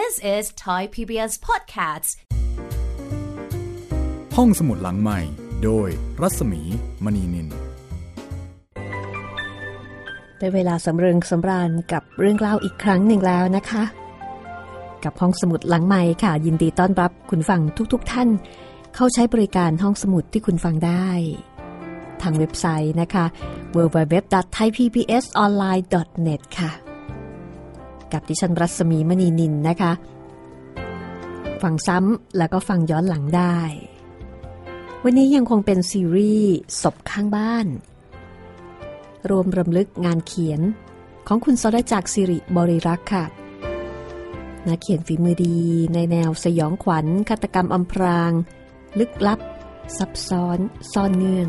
This is Thai PBS Podcasts ห้องสมุดหลังใหม่ โดยรัศมีมณีนินได้เวลาสำเริงสำราญกับเรื่องเล่าอีกครั้งหนึ่งแล้วนะคะ กับห้องสมุดหลังใหม่ค่ะ ยินดีต้อนรับคุณฟังทุกๆทท่าน เข้าใช้บริการห้องสมุดที่คุณฟังได้ ทางเว็บไซต์นะคะ www.thaipbsonline.net ค่ะ กับดิฉันรัศมีมณีนินนะคะ ฟังซ้ำแล้วก็ฟังย้อนหลังได้ วันนี้ยังคงเป็นซีรีส์ศพข้างบ้าน รวมรำลึกงานเขียนของคุณสรจักรสิริบริรักษ์ค่ะนักเขียนฝีมือดีในแนวสยองขวัญฆาตกรรมอำพราง ลึกลับ ซับซ้อน ซ่อนเงื่อน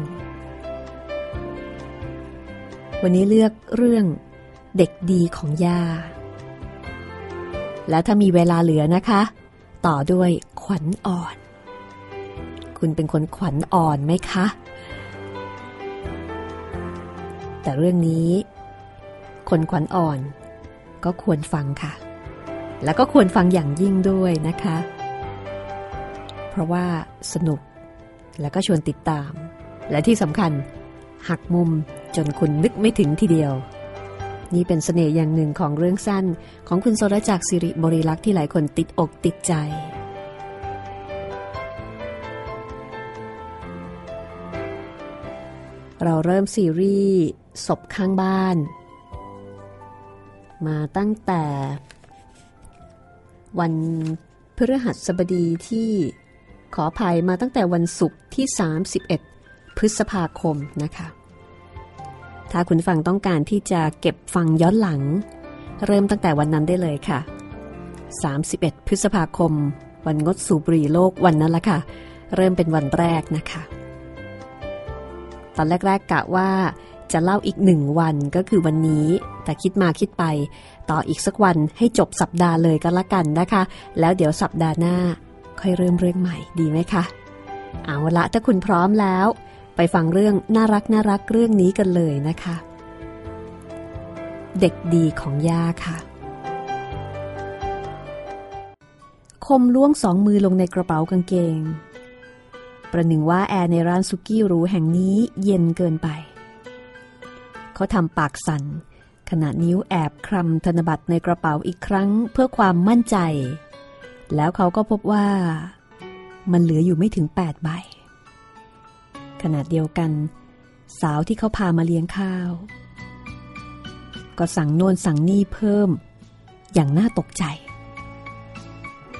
วันนี้เลือกเรื่องเด็กดีของย่า และถ้ามีเวลาเหลือนะคะ ต่อด้วยขวัญอ่อน คุณเป็นคนขวัญอ่อนไหมคะ แต่เรื่องนี้ คนขวัญอ่อน ก็ควรฟังค่ะ แล้วก็ควรฟังอย่างยิ่งด้วยนะคะ เพราะว่าสนุกแล้วก็ชวนติดตาม และที่สำคัญหักมุมจนคุณนึกไม่ถึงทีเดียว นี่เป็นสเสน่ห์อย่างหนึ่งของเรื่องสั้น ของคุณโซรจักสิริบริลักษ์ที่หลายคนติดอกติดใจเราเริ่มซีรีส์ศพข้างบ้าน มาตั้งแต่วันพฤหัสบดีที่ขออภัยมาตั้งแต่วันศุกร์ที่ 31 พฤษภาคมนะคะ ถ้าคุณฟังต้องการที่จะเก็บฟังย้อนหลัง เริ่มตั้งแต่วันนั้นได้เลยค่ะ 31 พฤษภาคม วันงดสูบบุหรี่โลกวันนั้นละค่ะ เริ่มเป็นวันแรกนะคะ ตอนแรกๆกะว่าจะเล่าอีกหนึ่งวันก็คือวันนี้ แต่คิดมาคิดไป ต่ออีกสักวันให้จบสัปดาห์เลยก็แล้วกันนะคะ แล้วเดี๋ยวสัปดาห์หน้า ค่อยเริ่มเรื่องใหม่ดีไหมคะ เอาละถ้าคุณพร้อมแล้ว ไปฟังเรื่องน่ารักน่ารักเรื่องนี้กันเลยนะคะ เด็กดีของย่าค่ะ คมล้วงสองมือลงในกระเป๋ากางเกง ประหนึ่งว่าแอร์ในร้านสุกี้รู้แห่งนี้เย็นเกินไป เขาทำปากสั่นขณะนิ้วแอบคลำธนบัตรในกระเป๋าอีกครั้งเพื่อความมั่นใจ แล้วเขาก็พบว่า มันเหลืออยู่ไม่ถึง8ใบ ขณะเดียวกัน สาวที่เขาพามาเลี้ยงข้าว ก็สั่งโน่นสั่งนี่เพิ่ม อย่างน่าตกใจ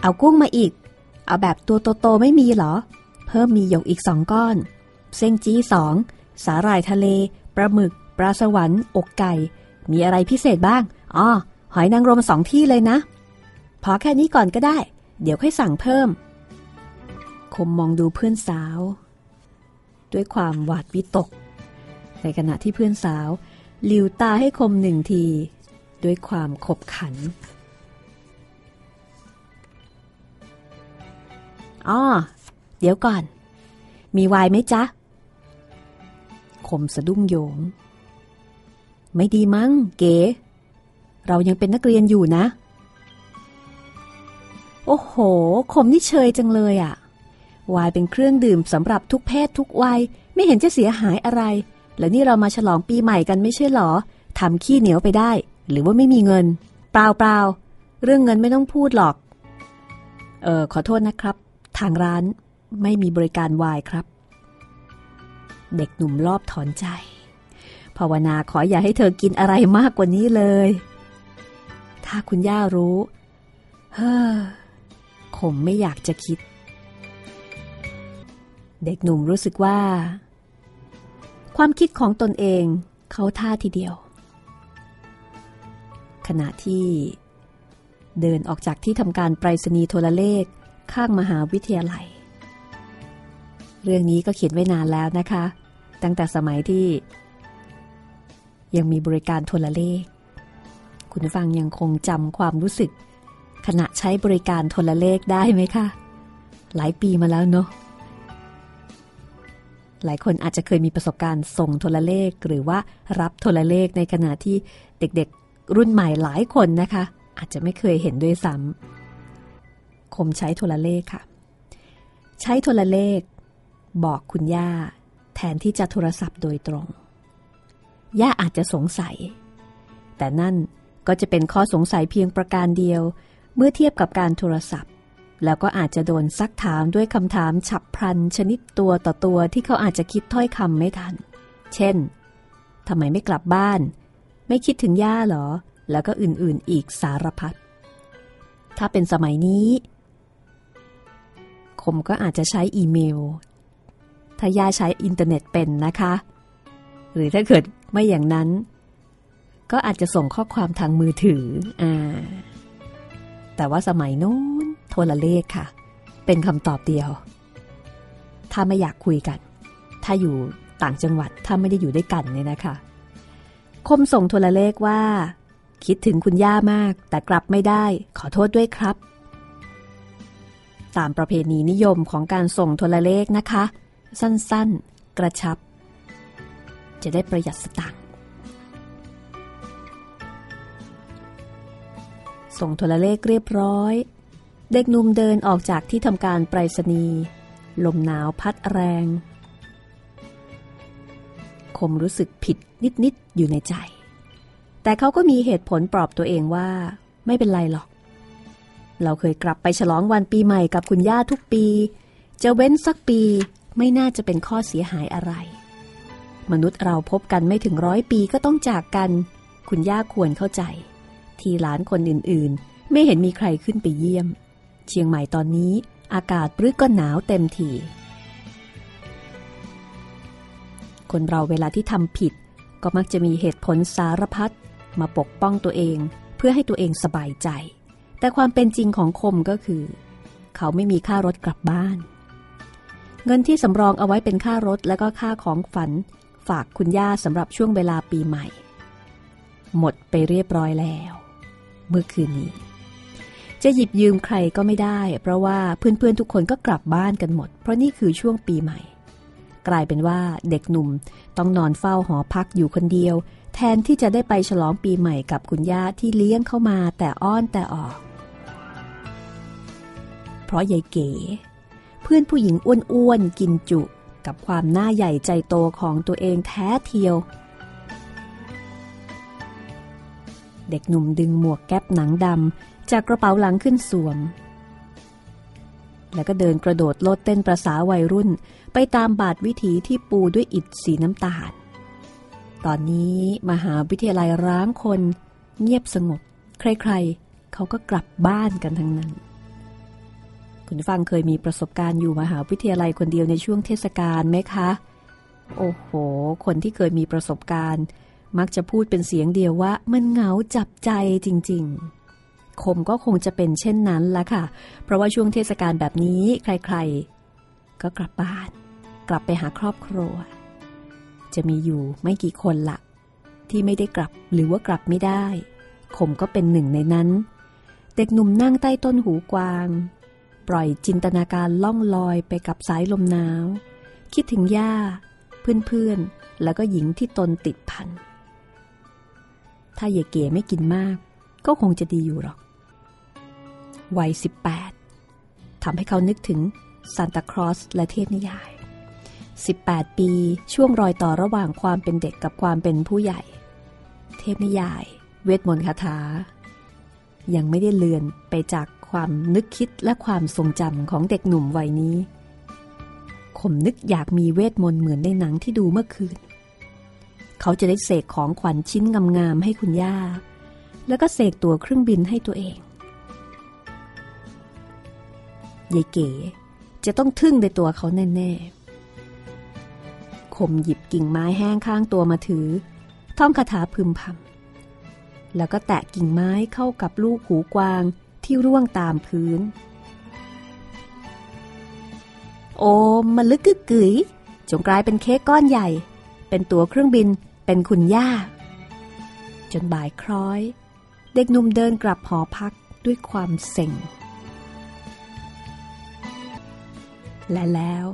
เอากุ้งมาอีก เอาแบบตัวโตๆไม่มีหรอ เพิ่มมีหยกอีกสองก้อน เส้นจี้สองสาหร่ายทะเลปลาหมึกปลาสวรรค์อกไก่ มีอะไรพิเศษบ้างอ๋อหอยนางรมสองที่เลยนะ พอแค่นี้ก่อนก็ได้ เดี๋ยวค่อยสั่งเพิ่ม คมมองดูเพื่อนสาว ด้วยความหวาดวิตก ในขณะที่เพื่อนสาวหลิวตาให้คมหนึ่งที ด้วยความขบขันอ๋อเดี๋ยวก่อน มีวายไหมจ๊ะคมสะดุ้งโยง ไม่ดีมั้ง เก๋ เรายังเป็นนักเรียนอยู่นะ โอ้โห คมนี่เชยจังเลยอะ่ะ วายเป็นเครื่องดื่มสำหรับทุกเพศทุกวัย ไม่เห็นจะเสียหายอะไร แล้วนี่เรามาฉลองปีใหม่กันไม่ใช่หรอทำขี้เหนียวไปได้ หรือว่าไม่มีเงิน เปล่าเปล่าเรื่องเงินไม่ต้องพูดหรอก เออขอโทษนะครับ ทางร้านไม่มีบริการวายครับ เด็กหนุ่มรอบถอนใจภาวนาขออย่าให้เธอกินอะไรมากกว่านี้เลย ถ้าคุณย่ารู้ เฮ้อคงไม่อยากจะคิด เด็กหนุ่มรู้สึกว่า ความคิดของตนเองเขาท่าทีเดียว ขณะที่เดินออกจากที่ทำการไปรษณีย์โทรเลขข้างมหาวิทยาลัย เรื่องนี้ก็เขียนไว้นานแล้วนะคะ ตั้งแต่สมัยที่ ยังมีบริการโทรเลข คุณฟังยังคงจำความรู้สึก ขณะใช้บริการโทรเลขได้ไหมคะ หลายปีมาแล้วเนาะ หลายคนอาจจะเคยมีประสบการณ์ส่งโทรเลข หรือว่ารับโทรเลขในขณะที่เด็กๆ รุ่นใหม่หลายคนนะคะ อาจจะไม่เคยเห็นด้วยซ้ำคมใช้โทรเลขค่ะ ใช้โทรเลข บอกคุณย่า แทนที่จะโทรศัพท์โดยตรง ย่าอาจจะสงสัย แต่นั่นก็จะเป็นข้อสงสัยเพียงประการเดียว เมื่อเทียบกับการโทรศัพท์ แล้วก็อาจจะโดนซักถามด้วยคำถามฉับพลันชนิดตัวต่อตัวที่เขาอาจจะคิดถ้อยคำไม่ทัน เช่นทำไมไม่กลับบ้าน ไม่คิดถึงย่าเหรอ แล้วก็อื่นๆอีกสารพัด ถ้าเป็นสมัยนี้ คมก็อาจจะใช้อีเมล ถ้าย่าใช้อินเทอร์เน็ตเป็นนะคะ หรือถ้าเกิดไม่อย่างนั้น ก็อาจจะส่งข้อความทางมือถือ อ่า แต่ว่าสมัยนู้น ทรเลขค่ะ เป็นคำตอบเดียว ถ้าไม่อยากคุยกัน ถ้าอยู่ต่างจังหวัดถ้าไม่ได้อยู่ด้วยกันเนี่ยนะคะ คมส่งโทรเลขว่า คิดถึงคุณย่ามาก แต่กลับไม่ได้ขอโทษด้วยครับ ตามประเพณีนิยมของการส่งโทรเลขนะคะ สั้นๆ กระชับ จะได้ประหยัดสตางค์ส่งโทรเลขเรียบร้อย เด็กหนุ่มเดินออกจากที่ทำการไปรษณีย์ลมหนาวพัดแรง คมรู้สึกผิดนิด ๆ อยู่ในใจ แต่เขาก็มีเหตุผลปลอบตัวเองว่า ไม่เป็นไรหรอก เราเคยกลับไปฉลองวันปีใหม่กับคุณย่าทุกปี จะเว้นสักปีไม่น่าจะเป็นข้อเสียหายอะไร มนุษย์เราพบกันไม่ถึงร้อยปีก็ต้องจากกัน คุณย่าควรเข้าใจ ที่หลานคนอื่น ๆ ไม่เห็นมีใครขึ้นไปเยี่ยม เชียงใหม่ตอนนี้อากาศปรึกก็หนาวเต็มทีคนเราเวลาที่ทำผิด ก็มักจะมีเหตุผลสารพัดมาปกป้องตัวเอง เพื่อให้ตัวเองสบายใจ แต่ความเป็นจริงของคมก็คือ เขาไม่มีค่ารถกลับบ้าน เงินที่สำรองเอาไว้เป็นค่ารถและก็ค่าของฝัน ฝากคุณย่าสำหรับช่วงเวลาปีใหม่ หมดไปเรียบร้อยแล้ว เมื่อคืนนี้ จะหยิบยืมใครก็ไม่ได้ เพราะว่าเพื่อนๆทุกคนก็กลับบ้านกันหมด เพราะนี่คือช่วงปีใหม่ กลายเป็นว่าเด็กหนุ่มต้องนอนเฝ้าหอพักอยู่คนเดียว แทนที่จะได้ไปฉลองปีใหม่กับคุณย่าที่เลี้ยงเข้ามาแต่อ้อนแต่ออก เพราะยายเก๋ เพื่อนผู้หญิงอ้วนๆกินจุกับความหน้าใหญ่ใจโตของตัวเองแท้เทียว เด็กหนุ่มดึงหมวกแก๊ปหนังดำ จากกระเป๋าหลังขึ้นสวม แล้วก็เดินกระโดดโลดเต้นประษาวัยรุ่นไปตามบาดวิถีที่ปูด้วยอิฐสีน้ำตาล ตอนนี้มหาวิทยาลัยร้างคน เงียบสงบ ใครๆ เขาก็กลับบ้านกันทั้งนั้น คุณฟังเคยมีประสบการณ์อยู่มหาวิทยาลัยคนเดียวในช่วงเทศกาลไหมคะ โอ้โห คนที่เคยมีประสบการณ์ มักจะพูดเป็นเสียงเดียวว่ามันเหงาจับใจจริง ๆ คมก็คงจะเป็นเช่นนั้นละค่ะ เพราะว่าช่วงเทศกาลแบบนี้ใครๆ ก็กลับบ้าน กลับไปหาครอบครัว จะมีอยู่ไม่กี่คนละที่ไม่ได้กลับหรือว่ากลับไม่ได้ คมก็เป็นหนึ่งในนั้น เด็กหนุ่มนั่งใต้ต้นหูกวาง ปล่อยจินตนาการล่องลอยไปกับสายลมหนาว คิดถึงย่า เพื่อนๆ แล้วก็หญิงที่ตนติดพัน ถ้าเยเก๋ไม่กินมาก ก็คงจะดีอยู่หรอก วัย 18ทำให้เขานึกถึงซานตาคลอสและเทพนิยาย 18 ปีช่วงรอยต่อระหว่างความเป็นเด็กกับความเป็นผู้ใหญ่ เทพนิยาย เวทมนต์คาถา ยังไม่ได้เลือนไปจากความนึกคิดและความทรงจำของเด็กหนุ่มวัยนี้ขมนึกอยากมีเวทมนต์เหมือนในหนังที่ดูเมื่อคืน เขาจะได้เสกของขวัญชิ้นงามๆให้คุณย่า แล้วก็เสกตัวเครื่องบินให้ตัวเอง ยายเก๋ จะต้องทึ่งในตัวเขาแน่ๆคมหยิบกิ่งไม้แห้งข้างตัวมาถือ ท่องคาถาพึมพำแล้วก็แตะกิ่งไม้เข้ากับลูกหูกวางที่ร่วงตามพื้น โอมมาลึกกึกกึ๋ยจงกลายเป็นเค้กก้อนใหญ่ เป็นตัวเครื่องบิน เป็นคุณย่า จนบ่ายคล้อย เด็กหนุ่มเดินกลับหอพักด้วยความเซ็ง และแล้ว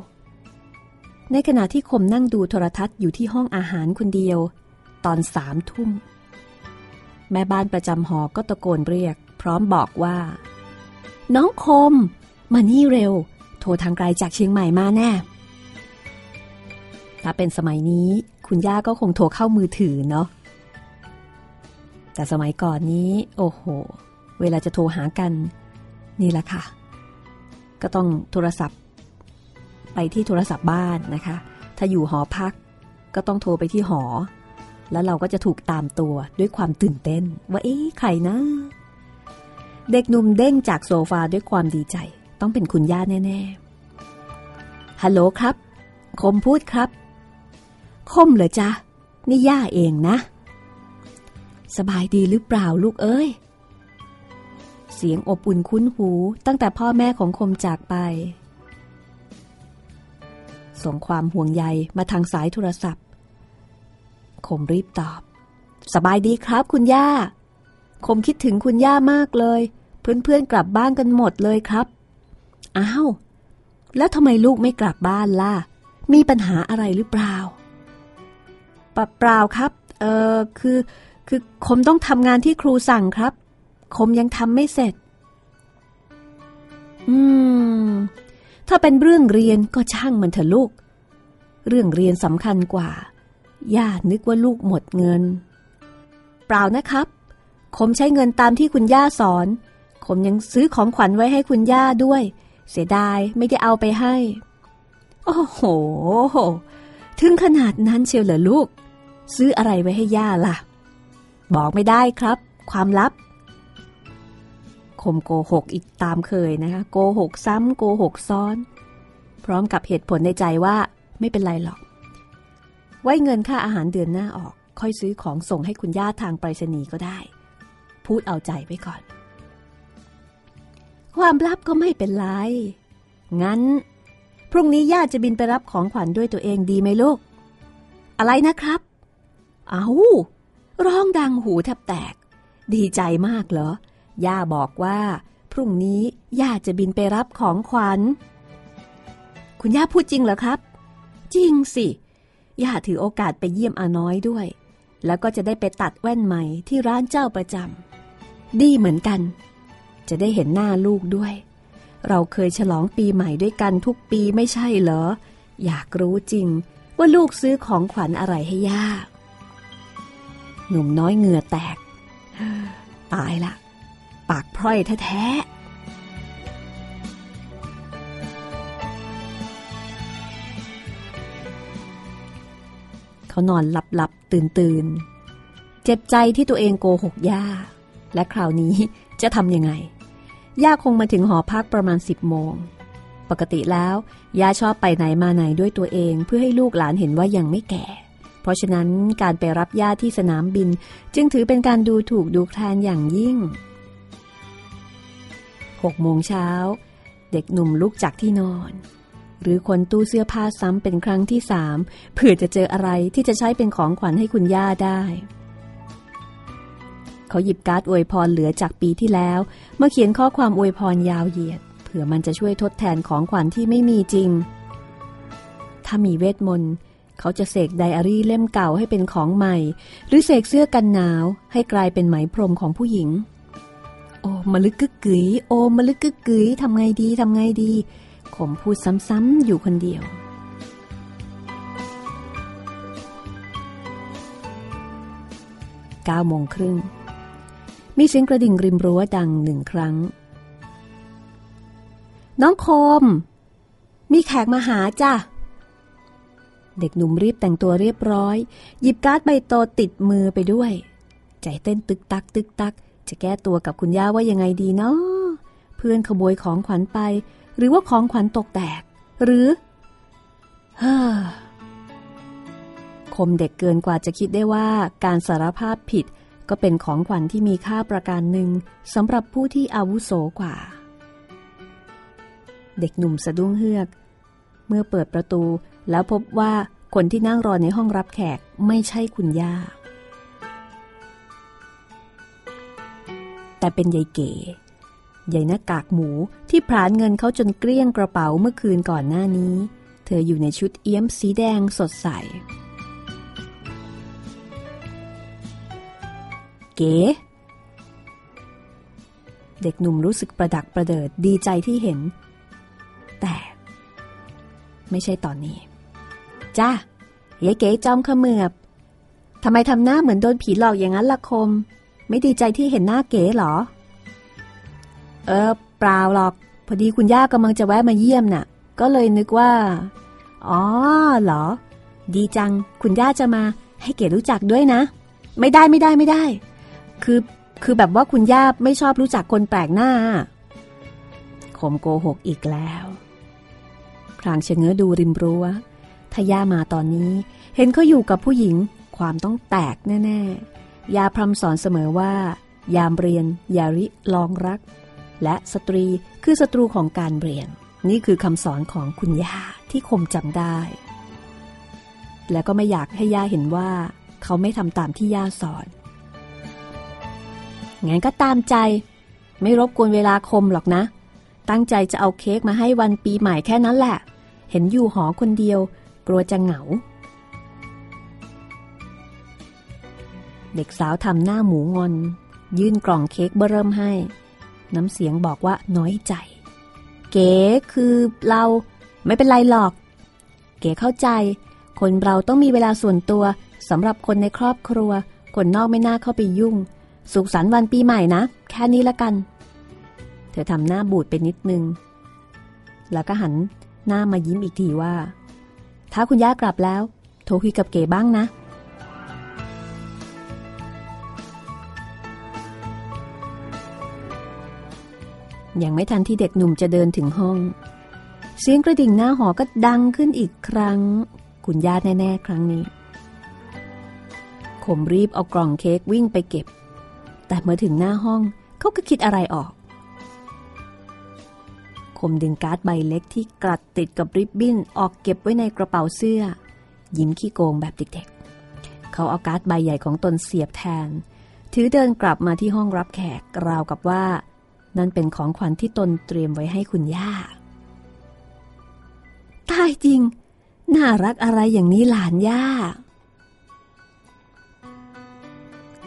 ในขณะที่คมนั่งดูโทรทัศน์อยู่ที่ห้องอาหารคนเดียว ตอนสามทุ่ม แม่บ้านประจำหอก็ตะโกนเรียก พร้อมบอกว่า น้องคม มานี่เร็ว โทรทางไกลจากเชียงใหม่มาแน่ ถ้าเป็นสมัยนี้คุณย่าก็คงโทรเข้ามือถือเนาะแต่สมัยก่อนนี้ โอ้โห เวลาจะโทรหากัน นี่แหละค่ะ ก็ต้องโทรศัพท์ ไปที่โทรศัพท์บ้านนะคะ ถ้าอยู่หอพักก็ต้องโทรไปที่หอ แล้วเราก็จะถูกตามตัวด้วยความตื่นเต้น ว่าเอ๊ะใครนะ เด็กหนุ่มเด้งจากโซฟาด้วยความดีใจ ต้องเป็นคุณย่าแน่ๆฮัลโหลครับ คมพูดครับ คมเหรอจ๊ะ นี่ย่าเองนะ สบายดีหรือเปล่าลูกเอ้ยเสียงอบอุ่นคุ้นหูตั้งแต่พ่อแม่ของคมจากไป ส่งความห่วงใยมาทางสายโทรศัพท์คมรีบตอบ สบายดีครับคุณย่า คมคิดถึงคุณย่ามากเลย เพื่อนๆกลับบ้านกันหมดเลยครับ อ้าว แล้วทำไมลูกไม่กลับบ้านล่ะ มีปัญหาอะไรหรือเปล่าปเปล่าครับ เออคือ คือคมต้องทำงานที่ครูสั่งครับ คมยังทำไม่เสร็จ อืม ถ้าเป็นเรื่องเรียนก็ช่างมันเถอะลูก เรื่องเรียนสำคัญกว่า ย่านึกว่าลูกหมดเงิน เปล่านะครับคมใช้เงินตามที่คุณย่าสอนคมยังซื้อของขวัญไว้ให้คุณย่าด้วย เสียดายไม่ได้เอาไปให้ โอ้โห ถึงขนาดนั้นเชียวเหรอลูก ซื้ออะไรไว้ให้ย่าล่ะ บอกไม่ได้ครับ ความลับ คมโกหกอีกตามเคยนะคะโกหกซ้ำโกหกซ้อน พร้อมกับเหตุผลในใจว่าไม่เป็นไรหรอก ไว้เงินค่าอาหารเดือนหน้าออก ค่อยซื้อของส่งให้คุณย่าทางไปรษณีย์ก็ได้ พูดเอาใจไว้ก่อน ความลับก็ไม่เป็นไร งั้น พรุ่งนี้ย่าจะบินไปรับของขวัญด้วยตัวเองดีไหมลูก อะไรนะครับ เอาร้องดังหูแทบแตก ดีใจมากเหรอ ย่าบอกว่า พรุ่งนี้ย่าจะบินไปรับของขวัญ คุณย่าพูดจริงเหรอครับ จริงสิ ย่าถือโอกาสไปเยี่ยมอาน้อยด้วย แล้วก็จะได้ไปตัดแว่นใหม่ที่ร้านเจ้าประจำ ดีเหมือนกัน จะได้เห็นหน้าลูกด้วย เราเคยฉลองปีใหม่ด้วยกันทุกปีไม่ใช่เหรอ อยากรู้จริงว่าลูกซื้อของขวัญอะไรให้ย่าหนุ่มน้อยเหงื่อแตก ตายละ ปากพร่อยแท้ๆเขานอนหลับหลับตื่นตื่นเจ็บใจที่ตัวเองโกหกย่า และคราวนี้จะทำยังไง ย่าคงมาถึงหอพักประมาณสิบโมง ปกติแล้วย่าชอบไปไหนมาไหนด้วยตัวเองเพื่อให้ลูกหลานเห็นว่ายังไม่แก่เพราะฉะนั้นการไปรับย่าที่สนามบินจึงถือเป็นการดูถูกดูแคลนอย่างยิ่ง หกโมงเช้า เด็กหนุ่มลุกจากที่นอน หรือคนตู้เสื้อผ้าซ้ำเป็นครั้งที่สามเพื่อจะเจออะไรที่จะใช้เป็นของขวัญให้คุณย่าได้ เขาหยิบการ์ดอวยพรเหลือจากปีที่แล้วเมื่อเขียนข้อความอวยพรยาวเหยียด เผื่อมันจะช่วยทดแทนของขวัญที่ไม่มีจริง ถ้ามีเวทมนต์เขาจะเสกไดอารี่เล่มเก่าให้เป็นของใหม่ หรือเสกเสื้อกันหนาวให้กลายเป็นไหมพรมของผู้หญิง โอ้มลึกกึกกึ๋ยโอ้มลึกกึกกึ๋ยทำไงดีทำไงดีขมพูดซ้ำๆอยู่คนเดียวเก้าโมงครึ่งมีเสียงกระดิ่งริมรั้วดังหนึ่งครั้ง น้องโคม มีแขกมาหาจ้ะ เด็กหนุ่มรีบแต่งตัวเรียบร้อย หยิบการ์ดใบโตติดมือไปด้วย ใจเต้นตึกตักตึกตัก จะแก้ตัวกับคุณย่าว่ายังไงดีเนาะเพื่อนขโมยของขวัญไป หรือว่าของขวัญตกแตก หรือเฮ้อคมเด็กเกินกว่าจะคิดได้ว่าการสารภาพผิดก็เป็นของขวัญที่มีค่าประการหนึ่งสำหรับผู้ที่อาวุโสกว่า เด็กหนุ่มสะดุ้งเฮือก เมื่อเปิดประตูแล้วพบว่าคนที่นั่งรอในห้องรับแขกไม่ใช่คุณย่า แต่เป็นยายเก๋ยายหน้ากากหมูที่พรานเงินเขาจนเกลี้ยงกระเป๋าเมื่อคืนก่อนหน้านี้ เธออยู่ในชุดเอี้ยมสีแดงสดใส เก๋ เด็กหนุ่มรู้สึกประดักประเดิดดีใจที่เห็น แต่ ไม่ใช่ตอนนี้ จ้ายายเก๋จอมขมือบทำไมทำหน้าเหมือนโดนผีหลอกอย่างนั้นล่ะคม ไม่ดีใจที่เห็นหน้าเก๋หรอ เออ เปล่าหรอก พอดีคุณย่ากำลังจะแวะมาเยี่ยมน่ะ ก็เลยนึกว่า อ๋อเหรอ ดีจัง คุณย่าจะมาให้เก๋รู้จักด้วยนะ ไม่ได้ไม่ได้ไม่ได้ คือคือแบบว่าคุณย่าไม่ชอบรู้จักคนแปลกหน้าคมโกหกอีกแล้วพรางเชงเง้อดูริมรั้วถ้าย่ามาตอนนี้ เห็นเขาอยู่กับผู้หญิงความต้องแตกแน่ ๆ ยาพรำสอนเสมอว่า ยามเรียนอย่าริลองรัก และสตรีคือศัตรูของการเรียน นี่คือคำสอนของคุณย่าที่คมจำได้ และก็ไม่อยากให้ย่าเห็นว่า เขาไม่ทำตามที่ย่าสอน งั้นก็ตามใจ ไม่รบกวนเวลาคมหรอกนะ ตั้งใจจะเอาเค้กมาให้วันปีใหม่แค่นั้นแหละ เห็นอยู่หอคนเดียว กลัวจะเหงา เด็กสาวทำหน้าหมูงอน ยื่นกล่องเค้กเบเริ่มให้ น้ำเสียงบอกว่าน้อยใจ เก๋คือเราไม่เป็นไรหรอก เก๋เข้าใจ คนเราต้องมีเวลาส่วนตัวสำหรับคนในครอบครัว คนนอกไม่น่าเข้าไปยุ่ง สุขสันต์วันปีใหม่นะ แค่นี้ละกัน เธอทำหน้าบูดไปนิดนึง แล้วก็หันหน้ามายิ้มอีกทีว่า ถ้าคุณย่ากลับแล้ว โทรคุยกับเก๋บ้างนะ ยังไม่ทันที่เด็กหนุ่มจะเดินถึงห้อง เสียงกระดิ่งหน้าหอก็ดังขึ้นอีกครั้ง คุณย่าแน่ๆ ครั้งนี้ ขมรีบเอากล่องเค้กวิ่งไปเก็บ แต่เมื่อถึงหน้าห้องเขาก็คิดอะไรออกคมดึงการ์ดใบเล็กที่กลัดติดกับริบบิ้นออกเก็บไว้ในกระเป๋าเสื้อ ยิ้มขี้โกงแบบเด็กๆ เขาเอาการ์ดใบใหญ่ของตนเสียบแทน ถือเดินกลับมาที่ห้องรับแขกราวกับว่า นั่นเป็นของขวัญที่ตนเตรียมไว้ให้คุณย่า ตายจริง น่ารักอะไรอย่างนี้หลานย่า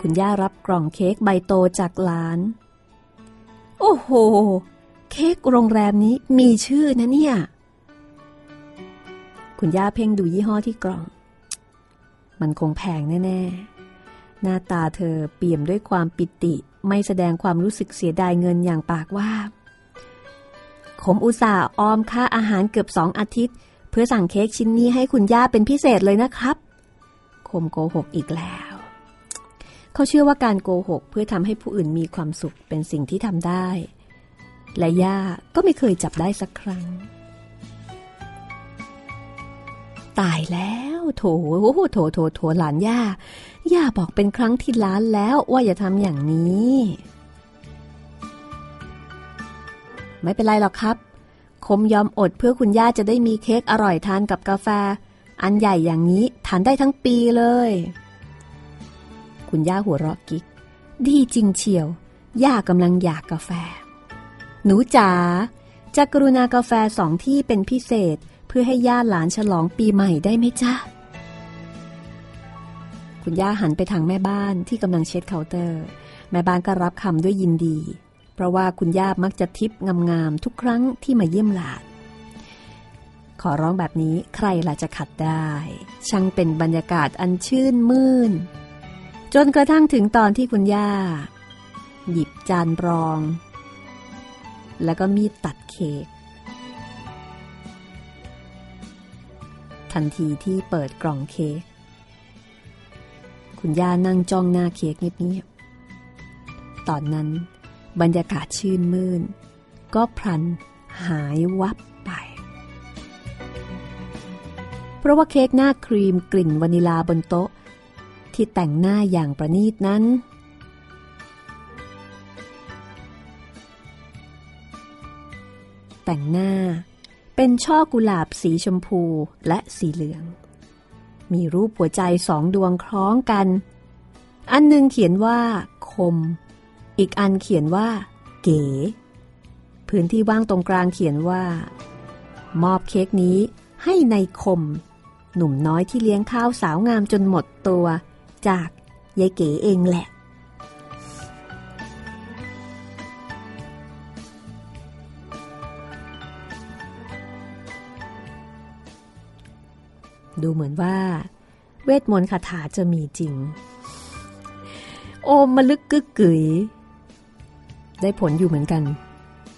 คุณย่ารับกล่องเค้กใบโตจากหลาน โอ้โห เค้กโรงแรมนี้มีชื่อนะเนี่ย คุณย่าเพ่งดูยี่ห้อที่กล่อง มันคงแพงแน่ ๆ หน้าตาเธอเปี่ยมด้วยความปิติ ไม่แสดงความรู้สึกเสียดายเงินอย่างปากว่าขมอุตส่าห์ออมค่าอาหารเกือบสองอาทิตย์ เพื่อสั่งเค้กชิ้นนี้ให้คุณย่าเป็นพิเศษเลยนะครับคมโกหกอีกแล้ว เขาเชื่อว่าการโกหกเพื่อทำให้ผู้อื่นมีความสุขเป็นสิ่งที่ทำได้ และย่าก็ไม่เคยจับได้สักครั้ง ตายแล้ว โถโโถโถโถหลานย่า ย่าบอกเป็นครั้งที่ล้านแล้วว่าอย่าทำอย่างนี้ ไม่เป็นไรหรอกครับ คมยอมอดเพื่อคุณย่าจะได้มีเค้กอร่อยทานกับกาแฟ อันใหญ่อย่างนี้ทานได้ทั้งปีเลย คุณย่าหัวเราะกิก ดีจริงเชียว ย่ากำลังอยากกาแฟ หนูจ๋าจะกรุณากาแฟสองที่เป็นพิเศษเพื่อให้ย่าหลานฉลองปีใหม่ได้ไหมจ๊ะ คุณย่าหันไปทางแม่บ้านที่กำลังเช็ดเคาน์เตอร์ แม่บ้านก็รับคำด้วยยินดี เพราะว่าคุณย่ามักจะทิปงามๆทุกครั้งที่มาเยี่ยมหลานขอร้องแบบนี้ใครล่ะจะขัดได้ ช่างเป็นบรรยากาศอันชื่นมื่น จนกระทั่งถึงตอนที่คุณย่า หยิบจานรอง แล้วก็มีดตัดเค้กทันทีที่เปิดกล่องเค้ก คุณย่านั่งจ้องหน้าเค้กเงียบๆ ตอนนั้นบรรยากาศชื่นมื่น ก็พลันหายวับไป เพราะว่าเค้กหน้าครีมกลิ่นวานิลาบนโต๊ะ ที่แต่งหน้าอย่างประณีตนั้น แต่งหน้าเป็นช่อกุหลาบสีชมพูและสีเหลือง มีรูปหัวใจสองดวงคล้องกัน อันหนึ่งเขียนว่า คม อีกอันเขียนว่า เก๋ พื้นที่ว่างตรงกลางเขียนว่า มอบเค้กนี้ให้ในคม หนุ่มน้อยที่เลี้ยงข้าวสาวงามจนหมดตัว จากยายเก๋เองแหละ ดูเหมือนว่า เวทมนต์คาถาจะมีจริง โอมมาลึกกึกกึ๋ยได้ผลอยู่เหมือนกัน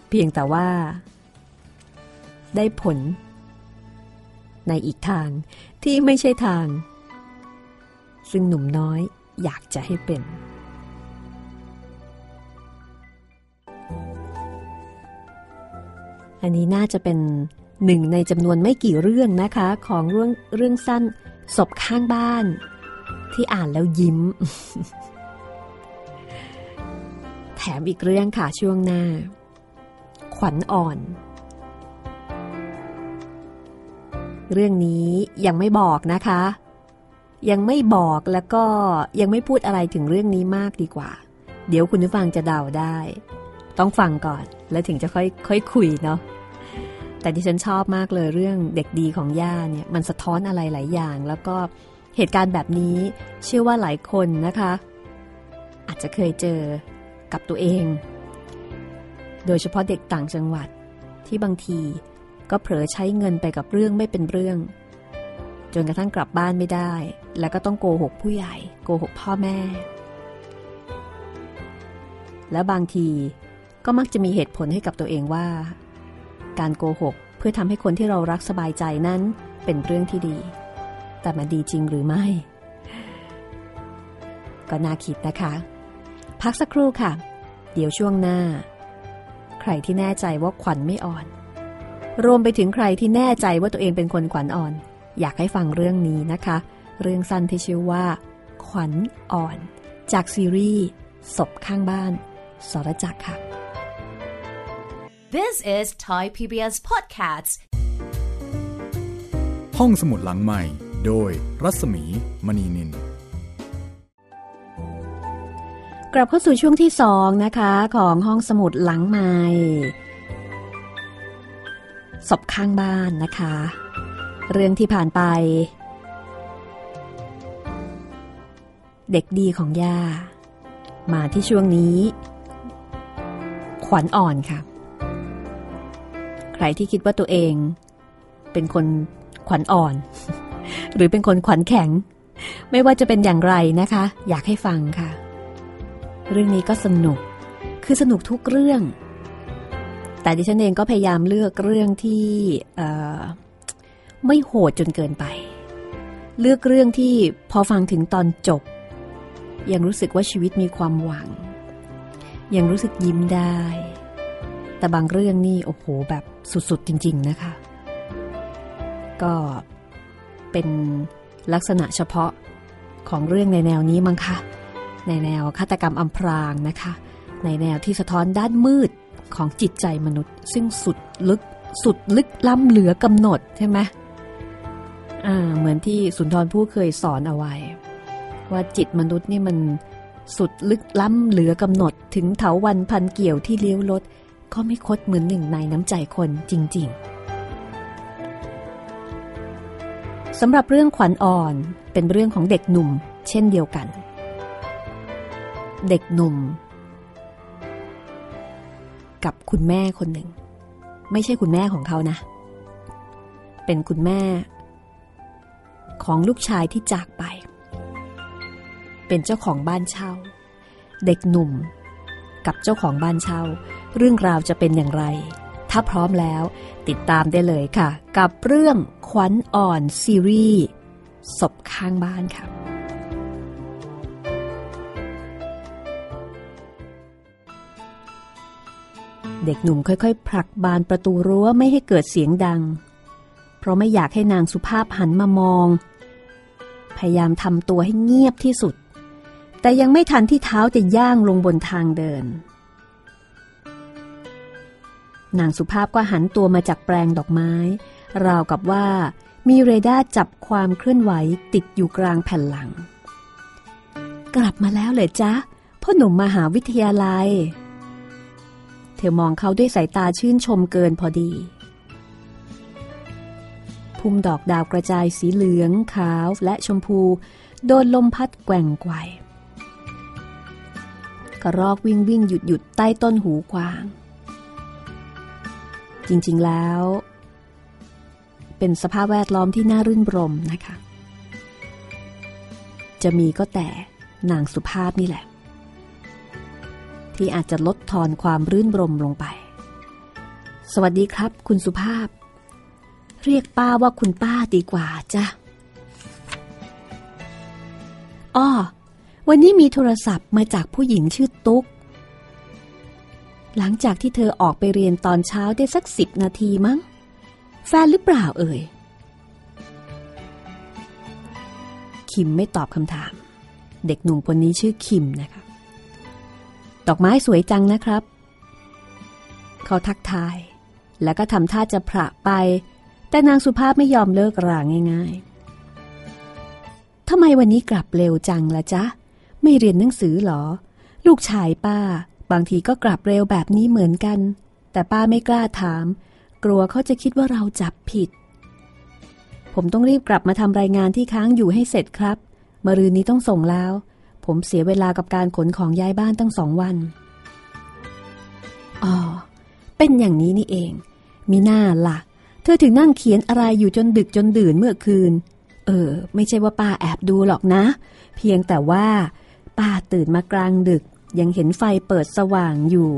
เพียงแต่ว่า ได้ผล ในอีกทางที่ไม่ใช่ทาง ซึ่งหนุ่มน้อยอยากจะให้เป็นอันนี้น่าจะเป็น หนึ่งในจำนวนไม่กี่เรื่องนะคะ ของเรื่องเรื่องสั้นศพข้างบ้าน ที่อ่านแล้วยิ้ม แถมอีกเรื่องค่ะช่วงหน้า ขวัญอ่อน เรื่องนี้ยังไม่บอกนะคะ ยังไม่บอกแล้วก็ยังไม่พูดอะไรถึงเรื่องนี้มากดีกว่า เดี๋ยวคุณผู้ฟังจะเดาได้ ต้องฟังก่อนแล้วถึงจะค่อยค่อยคุยเนาะ แต่ที่ฉันชอบมากเลยเรื่องเด็กดีของย่าเนี่ยมันสะท้อนอะไรหลายอย่าง แล้วก็เหตุการณ์แบบนี้เชื่อว่าหลายคนนะคะ อาจจะเคยเจอกับตัวเอง โดยเฉพาะเด็กต่างจังหวัดที่บางทีก็เผลอใช้เงินไปกับเรื่องไม่เป็นเรื่อง จนกระทั่งกลับบ้านไม่ได้ แล้วก็ต้องโกหกผู้ใหญ่ โกหกพ่อแม่ และบางทีก็มักจะมีเหตุผลให้กับตัวเองว่า การโกหก เพื่อทำให้คนที่เรารักสบายใจนั้นเป็นเรื่องที่ดี แต่มันดีจริงหรือไม่ ก็น่าคิดนะคะ พักสักครู่ค่ะ เดี๋ยวช่วงหน้า ใครที่แน่ใจว่าขวัญไม่อ่อน รวมไปถึงใครที่แน่ใจว่าตัวเองเป็นคนขวัญอ่อน อยากให้ฟังเรื่องนี้นะคะ เรื่องสั้นที่ชื่อว่า ขวัญอ่อน จากซีรีส์ศพข้างบ้าน สรจักรค่ะ This is Thai PBS Podcasts. ห้องสมุดหลังใหม่ โดยรัศมีมณีนิน กลับเข้าสู่ช่วงที่สองนะคะของห้องสมุดหลังใหม่ศพข้างบ้านนะคะ เรื่องที่ผ่านไป เด็กดีของย่า มาที่ช่วงนี้ ขวัญอ่อนค่ะ ใครที่คิดว่าตัวเอง เป็นคนขวัญอ่อน หรือเป็นคนขวัญแข็ง ไม่ว่าจะเป็นอย่างไรนะคะ อยากให้ฟังค่ะ เรื่องนี้ก็สนุกคือสนุกทุกเรื่อง แต่ดิฉันเองก็พยายามเลือกเรื่องที่ไม่โหดจนเกินไป เลือกเรื่องที่พอฟังถึงตอนจบ ยังรู้สึกว่าชีวิตมีความหวัง ยังรู้สึกยิ้มได้ แต่บางเรื่องนี่โอ้โหแบบสุดๆจริง ๆ นะคะ ก็เป็นลักษณะเฉพาะของเรื่องในแนวนี้มั้งคะ ในแนวฆาตกรรมอำพรางนะคะ ในแนวที่สะท้อนด้านมืดของจิตใจมนุษย์ ซึ่งสุดลึกสุดลึกล้ำเหลือกำหนดใช่ไหมอ่าเหมือนที่สุนทรผู้เคยสอนเอาไว้ ว่าจิตมนุษย์นี่มันสุดลึกล้ำเหลือกำหนดถึงเถาวันพันเกี่ยวที่เลี้ยวลด ก็ไม่คดเหมือนหนึ่งในน้ำใจคนจริง ๆสำหรับเรื่องขวัญอ่อนเป็นเรื่องของเด็กหนุ่ม เช่นเดียวกัน เด็กหนุ่ม กับคุณแม่คนหนึ่ง ไม่ใช่คุณแม่ของเขานะ เป็นคุณแม่ ของลูกชายที่จากไป เป็นเจ้าของบ้านเช่า เด็กหนุ่ม กับเจ้าของบ้านเช่า เรื่องราวจะเป็นอย่างไร ถ้าพร้อมแล้ว ติดตามได้เลยค่ะ กับเรื่องขวัญอ่อนซีรีส์ศพข้างบ้านค่ะ เด็กหนุ่มค่อยๆ ผลักบานประตูรั้วไม่ให้เกิดเสียงดัง เพราะไม่อยากให้นางสุภาพหันมามอง พยายามทำตัวให้เงียบที่สุด แต่ยังไม่ทันที่เท้าจะย่างลงบนทางเดิน นางสุภาพก็หันตัวมาจากแปลงดอกไม้ ราวกับว่ามีเรดาร์จับความเคลื่อนไหวติดอยู่กลางแผ่นหลัง กลับมาแล้วเลยจ๊ะพ่อหนุ่มมหาวิทยาลัย เธอมองเขาด้วยสายตาชื่นชมเกินพอดีพุ่มดอกดาวกระจายสีเหลือง ขาวและชมพู โดนลมพัดแกว่งไกวกระรอกวิ่งวิ่งหยุดหยุดใต้ต้นหูกวาง จริงๆแล้ว เป็นสภาพแวดล้อมที่น่ารื่นรมนะคะ จะมีก็แต่นางสุภาพนี่แหละ ที่อาจจะลดทอนความรื่นรมลงไป สวัสดีครับ คุณสุภาพ เรียกป้าว่าคุณป้าดีกว่าจ้ะอ้อวันนี้มีโทรศัพท์มาจากผู้หญิงชื่อตุ๊ก หลังจากที่เธอออกไปเรียนตอนเช้าได้สักสิบนาทีมั้ง แฟนหรือเปล่าเอ่ย คิมไม่ตอบคำถาม เด็กหนุ่มคนนี้ชื่อคิมนะคะดอกไม้สวยจังนะครับ เขาทักทาย แล้วก็ทำท่าจะพระไป แต่นางสุภาพไม่ยอมเลิกราง่าย ๆทำไมวันนี้กลับเร็วจังละจ๊ะ ไม่เรียนหนังสือหรอ ลูกชายป้า บางทีก็กลับเร็วแบบนี้เหมือนกัน แต่ป้าไม่กล้าถาม กลัวเขาจะคิดว่าเราจับผิด ผมต้องรีบกลับมาทำรายงานที่ค้างอยู่ให้เสร็จครับมรืนนี้ต้องส่งแล้ว ผมเสียเวลากับการขนของย้ายบ้านตั้งสองวัน อ๋อ เป็นอย่างนี้นี่เอง มีหน้าละ่ะ เธอถึงนั่งเขียนอะไรอยู่จนดึกจนดื่นเมื่อคืน เออ ไม่ใช่ว่าป้าแอบดูหรอกนะ เพียงแต่ว่า ป้าตื่นมากลางดึก ยังเห็นไฟเปิดสว่างอยู่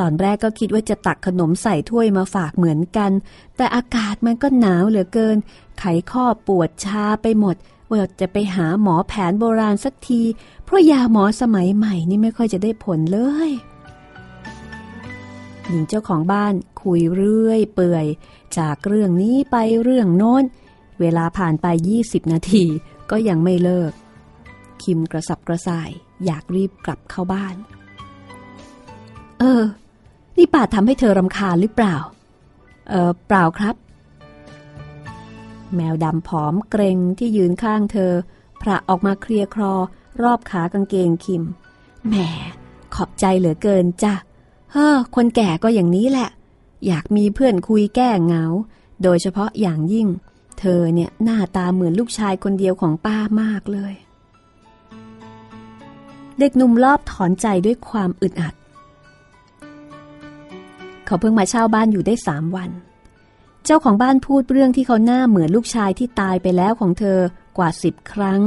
ตอนแรกก็คิดว่าจะตักขนมใส่ถ้วยมาฝากเหมือนกัน แต่อากาศมันก็หนาวเหลือเกิน ไขข้อปวดชาไปหมดว่าจะไปหาหมอแผนโบราณสักที เพราะยาหมอสมัยใหม่นี่ไม่ค่อยจะได้ผลเลย หญิงเจ้าของบ้านคุยเรื่อยเปื่อย จากเรื่องนี้ไปเรื่องโน้น เวลาผ่านไป 20 นาทีก็ยังไม่เลิก คิมกระสับกระส่าย อยากรีบกลับเข้าบ้าน เออ นี่ป่าทำให้เธอรำคาญหรือเปล่า เออเปล่าครับ แมวดำผอมเกรงที่ยืนข้างเธอพระออกมาเคลียร์ครอรอบขากางเกงคิม แหม ขอบใจเหลือเกินจ้ะ เฮ้อ คนแก่ก็อย่างนี้แหละ อยากมีเพื่อนคุยแก้เหงา โดยเฉพาะอย่างยิ่ง เธอเนี่ยหน้าตาเหมือนลูกชายคนเดียวของป้ามากเลย เด็กหนุ่มรอบถอนใจด้วยความอึดอัด เขาเพิ่งมาเช่าบ้านอยู่ได้สามวัน เจ้าของบ้านพูดเรื่องที่เขาหน้าเหมือนลูกชายที่ตายไปแล้วของเธอกว่าสิบครั้ง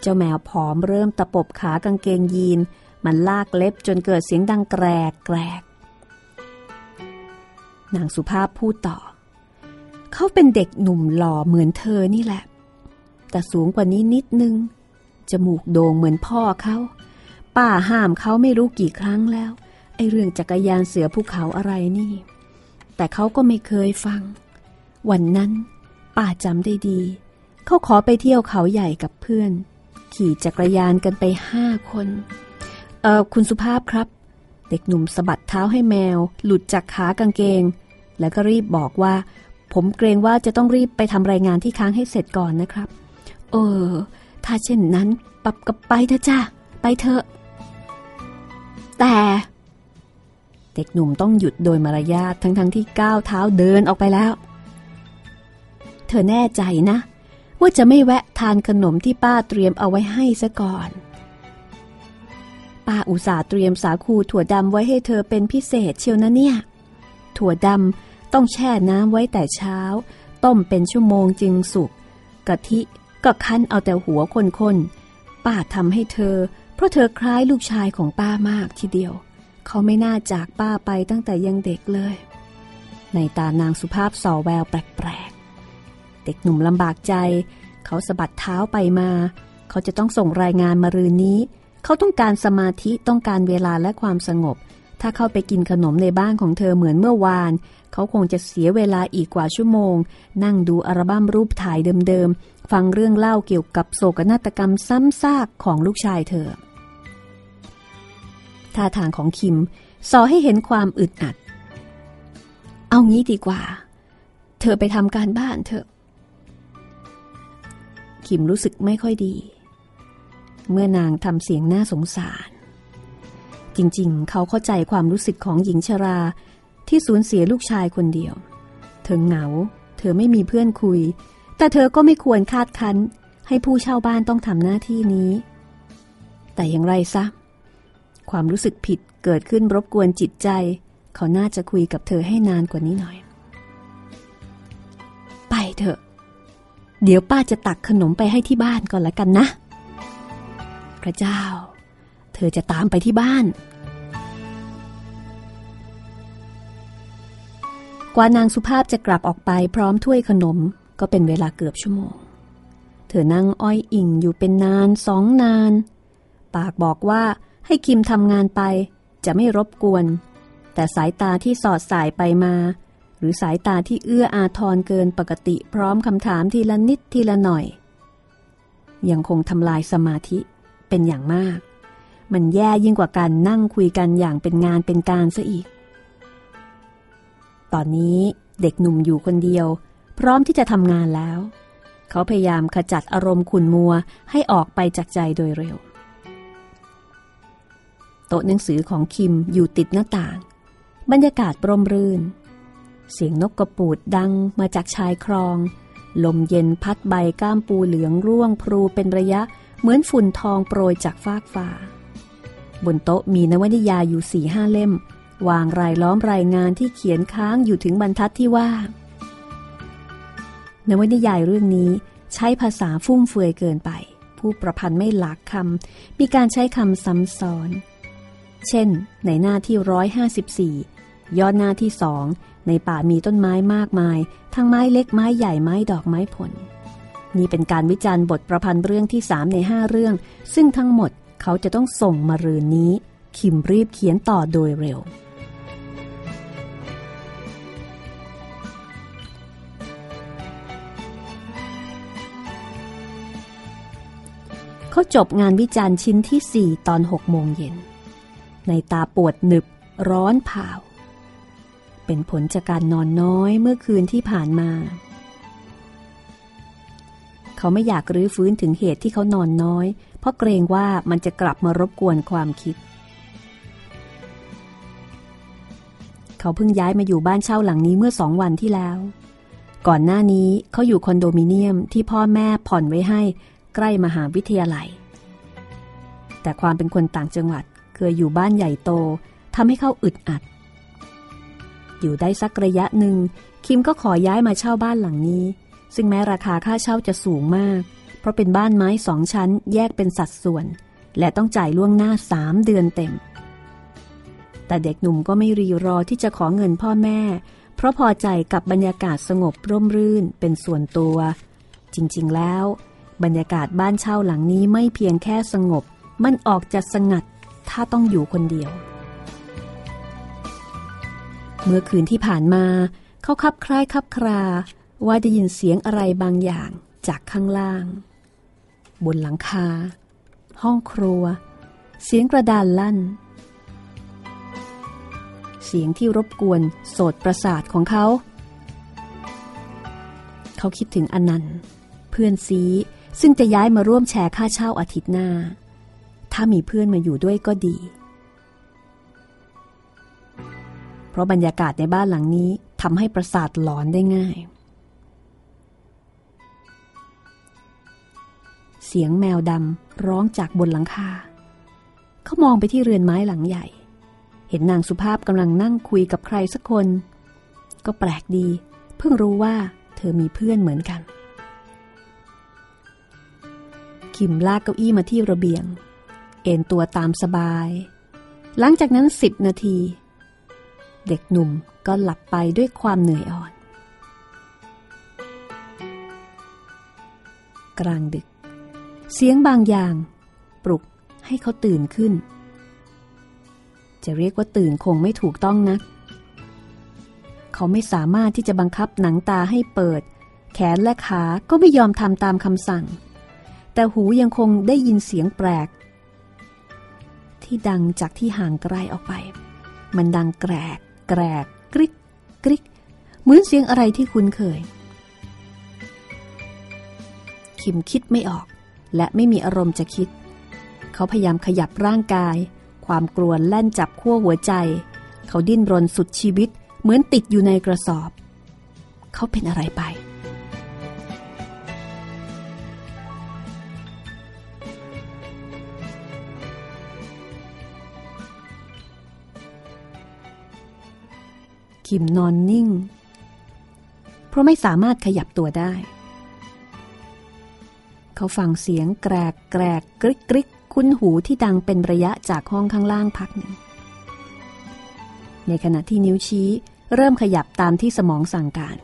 เจ้าแมวผอมเริ่มตะปบขากางเกงยีน มันลากเล็บจนเกิดเสียงดังแกรกแกรกนางสุภาพพูดต่อ เขาเป็นเด็กหนุ่มหล่อเหมือนเธอนี่แหละ แต่สูงกว่านี้นิดนึง จมูกโด่งเหมือนพ่อเขาป้าห้ามเขาไม่รู้กี่ครั้งแล้ว ไอเรื่องจักรยานเสือภูเขาอะไรนี่ แต่เขาก็ไม่เคยฟัง วันนั้น ป้าจำได้ดี เขาขอไปเที่ยวเขาใหญ่กับเพื่อน ขี่จักรยานกันไปห้าคน เออคุณสุภาพครับ เด็กหนุ่มสะบัดเท้าให้แมว หลุดจากขากางเกง แล้วก็รีบบอกว่า ผมเกรงว่าจะต้องรีบไปทำรายงานที่ค้างให้เสร็จก่อนนะครับ เออ ถ้าเช่นนั้นปรับกับไปเถอะจ้าไปเถอะ แต่เด็กหนุ่มต้องหยุดโดยมารยาททั้งๆทที่ก้าวเท้าเดินออกไปแล้ว เธอแน่ใจนะ ว่าจะไม่แวะทานขนมที่ป้าเตรียมเอาไว้ให้ซะก่อน ป้าอุตส่าห์เตรียมสาคูถั่วดำไว้ให้เธอเป็นพิเศษเชียวนะเนี่ย ถั่วดำต้องแช่น้ำไว้แต่เช้า ต้มเป็นชั่วโมงจึงสุกกะทิ ก็คั้นเอาแต่หัวคนๆป้าทำให้เธอ เพราะเธอคล้ายลูกชายของป้ามากทีเดียว เขาไม่น่าจากป้าไปตั้งแต่ยังเด็กเลย ในตานางสุภาพส่อแววแปลกๆ เด็กหนุ่มลำบากใจ เขาสะบัดเท้าไปมา เขาจะต้องส่งรายงานมารืนนี้ เขาต้องการสมาธิต้องการเวลาและความสงบ ถ้าเข้าไปกินขนมในบ้านของเธอเหมือนเมื่อวาน เขาคงจะเสียเวลาอีกกว่าชั่วโมง นั่งดูอัลบั้มรูปถ่ายเดิม ฟังเรื่องเล่าเกี่ยวกับโศกนาฏกรรมซ้ำซากของลูกชายเธอ ท่าทางของคิมสอให้เห็นความอึดอัด เอางี้ดีกว่า เธอไปทำการบ้านเถอะ คิมรู้สึกไม่ค่อยดี เมื่อนางทำเสียงน่าสงสาร จริงๆ เขาเข้าใจความรู้สึกของหญิงชราที่สูญเสียลูกชายคนเดียว เธอเหงา เธอไม่มีเพื่อนคุย แต่เธอก็ไม่ควรคาดคั้น ให้ผู้เช่าบ้านต้องทำหน้าที่นี้ แต่อย่างไรซะ ความรู้สึกผิดเกิดขึ้นรบกวนจิตใจ เขาน่าจะคุยกับเธอให้นานกว่านี้หน่อย ไปเถอะ เดี๋ยวป้าจะตักขนมไปให้ที่บ้านก่อนละกันนะ พระเจ้า เธอจะตามไปที่บ้านกว่านางสุภาพจะกลับออกไปพร้อมถ้วยขนม ก็เป็นเวลาเกือบชั่วโมง เธอนั่งอ้อยอิ่งอยู่เป็นนานสองนาน ปากบอกว่าให้คิมทำงานไปจะไม่รบกวน แต่สายตาที่สอดสายไปมา หรือสายตาที่เอื้ออาทรเกินปกติพร้อมคำถามทีละนิดทีละหน่อย ยังคงทำลายสมาธิเป็นอย่างมาก มันแย่ยิ่งกว่าการนั่งคุยกันอย่างเป็นงานเป็นการซะอีก ตอนนี้เด็กหนุ่มอยู่คนเดียว พร้อมที่จะทำงานแล้ว เขาพยายามขจัดอารมณ์ขุ่นมัวให้ออกไปจากใจโดยเร็ว โต๊ะหนังสือของคิมอยู่ติดหน้าต่าง บรรยากาศปรมรื่น เสียงนกกระปูดดังมาจากชายคลอง ลมเย็นพัดใบก้ามปูเหลืองร่วงพลูเป็นระยะเหมือนฝุ่นทองโปรยจากฟากฟ้า บนโต๊ะมีนวนิยายอยู่สี่ห้าเล่ม วางรายล้อมรายงานที่เขียนค้างอยู่ถึงบรรทัดที่ว่า นวนิยายเรื่องนี้ใช้ภาษาฟุ่มเฟือยเกินไป ผู้ประพันธ์ไม่หลักคำ มีการใช้คำซ้ำซ้อน เช่น ในหน้าที่ 154ยอดหน้าที่สอง ในป่ามีต้นไม้มากมาย ทั้งไม้เล็กไม้ใหญ่ไม้ดอกไม้ผล นี่เป็นการวิจารณ์บทประพันธ์เรื่องที่สามในห้าเรื่อง ซึ่งทั้งหมดเขาจะต้องส่งมารืนนี้ คิมรีบเขียนต่อโดยเร็ว เขาจบงานวิจารณ์ชิ้นที่สี่ตอนหกโมงเย็น ในตาปวดหนึบร้อนเผาเป็นผลจากการนอนน้อยเมื่อคืนที่ผ่านมา เขาไม่อยากรื้อฟื้นถึงเหตุที่เขานอนน้อย เพราะเกรงว่ามันจะกลับมารบกวนความคิด เขาเพิ่งย้ายมาอยู่บ้านเช่าหลังนี้เมื่อสองวันที่แล้ว ก่อนหน้านี้เขาอยู่คอนโดมิเนียมที่พ่อแม่ผ่อนไว้ให้ ใกล้มหาวิทยาลัย แต่ความเป็นคนต่างจังหวัดเคยอยู่บ้านใหญ่โตทำให้เขาอึดอัด อยู่ได้สักระยะหนึ่ง คิมก็ขอย้ายมาเช่าบ้านหลังนี้ ซึ่งแม้ราคาค่าเช่าจะสูงมาก เพราะเป็นบ้านไม้สองชั้นแยกเป็นสัดส่วน และต้องจ่ายล่วงหน้าสามเดือนเต็ม แต่เด็กหนุ่มก็ไม่รีรอที่จะขอเงินพ่อแม่ เพราะพอใจกับบรรยากาศสงบร่มรื่นเป็นส่วนตัว จริงๆแล้ว บรรยากาศบ้านเช่าหลังนี้ไม่เพียงแค่สงบ มันออกจะสงัดถ้าต้องอยู่คนเดียว เมื่อคืนที่ผ่านมา เขาคับคล้ายคับครา ว่าได้ยินเสียงอะไรบางอย่างจากข้างล่าง บนหลังคา ห้องครัว เสียงกระดานลั่น เสียงที่รบกวนโสดประสาทของเขา เขาคิดถึงอนันต์ เพื่อนซี ซึ่งจะย้ายมาร่วมแชร์ค่าเช่าอาทิตย์หน้า ถ้ามีเพื่อนมาอยู่ด้วยก็ดี เพราะบรรยากาศในบ้านหลังนี้ทำให้ประสาทหลอนได้ง่าย เสียงแมวดำร้องจากบนหลังคา เขามองไปที่เรือนไม้หลังใหญ่ เห็นนางสุภาพกำลังนั่งคุยกับใครสักคน ก็แปลกดี เพิ่งรู้ว่าเธอมีเพื่อนเหมือนกัน คิมลากเก้าอี้มาที่ระเบียง เอนตัวตามสบาย หลังจากนั้นสิบนาที เด็กหนุ่มก็หลับไปด้วยความเหนื่อยอ่อน กลางดึก เสียงบางอย่าง ปลุกให้เขาตื่นขึ้น จะเรียกว่าตื่นคงไม่ถูกต้องนะัก เขาไม่สามารถที่จะบังคับหนังตาให้เปิด แขนและขาก็ไม่ยอมทำตามคำสั่ง แต่หูยังคงได้ยินเสียงแปลก ที่ดังจากที่ห่างไกลออกไป มันดังแกรก แกรก กริกกริกเหมือนเสียงอะไรที่คุ้นเคย คิมคิดไม่ออก และไม่มีอารมณ์จะคิด เขาพยายามขยับร่างกาย ความกลัวแล่นจับขั้วหัวใจ เขาดิ้นรนสุดชีวิต เหมือนติดอยู่ในกระสอบ เขาเป็นอะไรไป คิมนอนนิ่ง เพราะไม่สามารถขยับตัวได้ เขาฟังเสียงแกรกแกรกกริกกริกคุ้นหูที่ดังเป็นระยะจากห้องข้างล่างพักหนึ่ง ในขณะที่นิ้วชี้เริ่มขยับตามที่สมองสั่งการ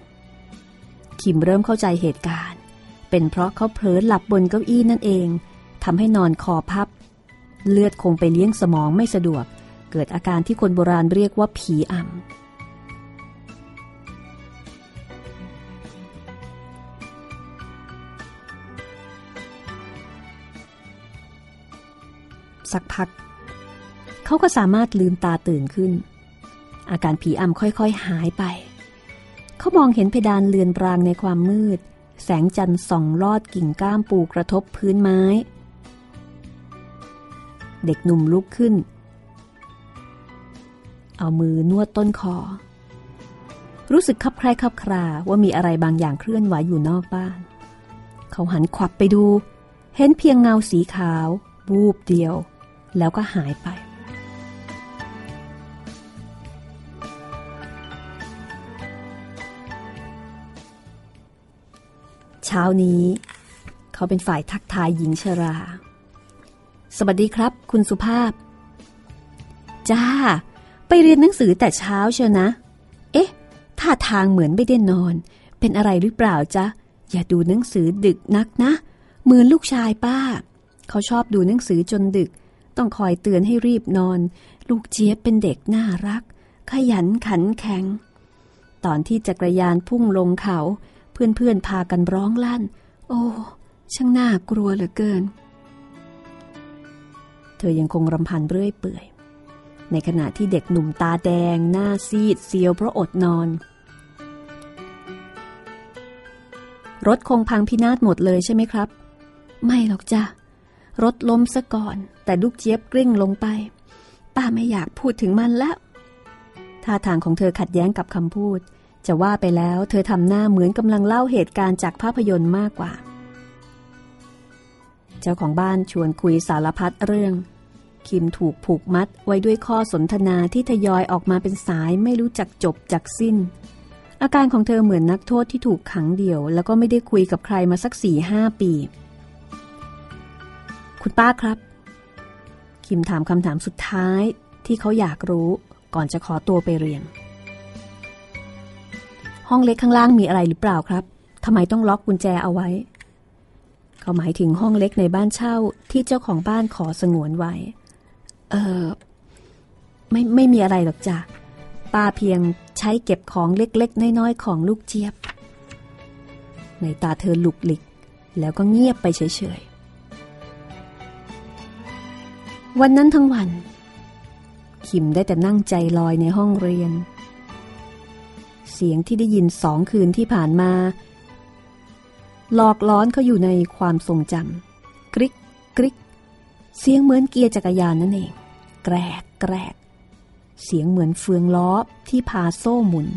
คิมเริ่มเข้าใจเหตุการณ์ เป็นเพราะเขาเผลอหลับบนเก้าอี้นั่นเองทำให้นอนคอพับ เลือดคงไปเลี้ยงสมองไม่สะดวก เกิดอาการที่คนโบราณเรียกว่าผีอำ สักพัก เขาก็สามารถลืมตาตื่นขึ้น อาการผีอำค่อยๆหายไป เขามองเห็นเพดานเลือนรางในความมืด แสงจันทร์ส่องลอดกิ่งก้ามปูกระทบพื้นไม้ เด็กหนุ่มลุกขึ้น เอามือนวดต้นคอ รู้สึกคับใคร่คับคราว่ามีอะไรบางอย่างเคลื่อนไหวอยู่นอกบ้าน เขาหันขวับไปดูเห็นเพียงเงาสีขาววูบเดียว แล้วก็หายไป เช้านี้ เขาเป็นฝ่ายทักทายหญิงชรา สวัสดีครับ คุณสุภาพ จ้า ไปเรียนหนังสือแต่เช้าเชียวนะ เอ๊ะ ท่าทางเหมือนไม่ได้นอน เป็นอะไรหรือเปล่าจ๊ะ อย่าดูหนังสือดึกนักนะเหมือนลูกชายป้า เขาชอบดูหนังสือจนดึก ต้องคอยเตือนให้รีบนอน ลูกเจี๊ยบเป็นเด็กน่ารัก ขยันขันแข็ง ตอนที่จักรยานพุ่งลงเขา เพื่อนๆพากันร้องลั่น โอ้ ช่างน่ากลัวเหลือเกิน เธอยังคงรำพันเรื่อยเปื่อย ในขณะที่เด็กหนุ่มตาแดง หน้าซีดเซียวเพราะอดนอน รถคงพังพินาศหมดเลยใช่ไหมครับ ไม่หรอกจ้ะ รถล้มซะก่อน แต่ลูกเจี๊ยบกลิ้งลงไป ป้าไม่อยากพูดถึงมันแล้วท่าทางของเธอขัดแย้งกับคำพูด จะว่าไปแล้ว เธอทำหน้าเหมือนกำลังเล่าเหตุการณ์จากภาพยนตร์มากกว่า เจ้าของบ้านชวนคุยสารพัดเรื่อง คิมถูกผูกมัดไว้ด้วยข้อสนทนาที่ทยอยออกมาเป็นสายไม่รู้จักจบจักสิ้น อาการของเธอเหมือนนักโทษที่ถูกขังเดี่ยว แล้วก็ไม่ได้คุยกับใครมาสักสี่ห้าปี คุณป้าครับ คิมถามคำถามสุดท้ายที่เขาอยากรู้ก่อนจะขอตัวไปเรียน ห้องเล็กข้างล่างมีอะไรหรือเปล่าครับทำไมต้องล็อกกุญแจเอาไว้ เขาหมายถึงห้องเล็กในบ้านเช่าที่เจ้าของบ้านขอสงวนไว้ เออไม่ไม่มีอะไรหรอกจ้ะป้าเพียงใช้เก็บของเล็กๆ น้อยๆ ของลูกเจี๊ยบ ในตาเธอหลุกหลิก แล้วก็เงียบไปเฉย วันนั้นทั้งวันคิมได้แต่นั่งใจลอยในห้องเรียน เสียงที่ได้ยินสองคืนที่ผ่านมา หลอกล้อนเขาอยู่ในความทรงจำกริกกริก เสียงเหมือนเกียร์จักรยานนั่นเอง แกรกแกรก เสียงเหมือนเฟืองล้อที่พาโซ่หมุน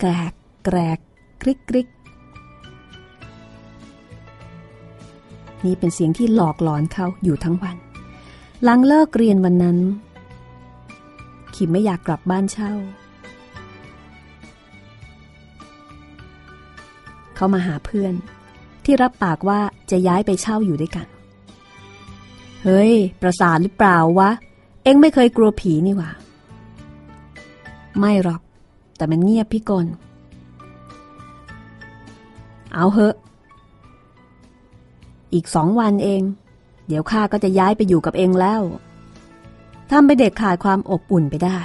แกรกแกรกกริกกริก นี่เป็นเสียงที่หลอกหลอนเขาอยู่ทั้งวัน หลังเลิกเรียนวันนั้นคิมไม่อยากกลับบ้านเช่า เขามาหาเพื่อน ที่รับปากว่าจะย้ายไปเช่าอยู่ด้วยกัน เฮ้ย ประสาทหรือเปล่าวะ เอ็งไม่เคยกลัวผีนี่หว่าไม่หรอก แต่มันเงียบพี่กลเอาเหอะ อีกสองวันเอง เดี๋ยวข้าก็จะย้ายไปอยู่กับเองแล้วทำไปเด็กขาดความอบอุ่นไปได้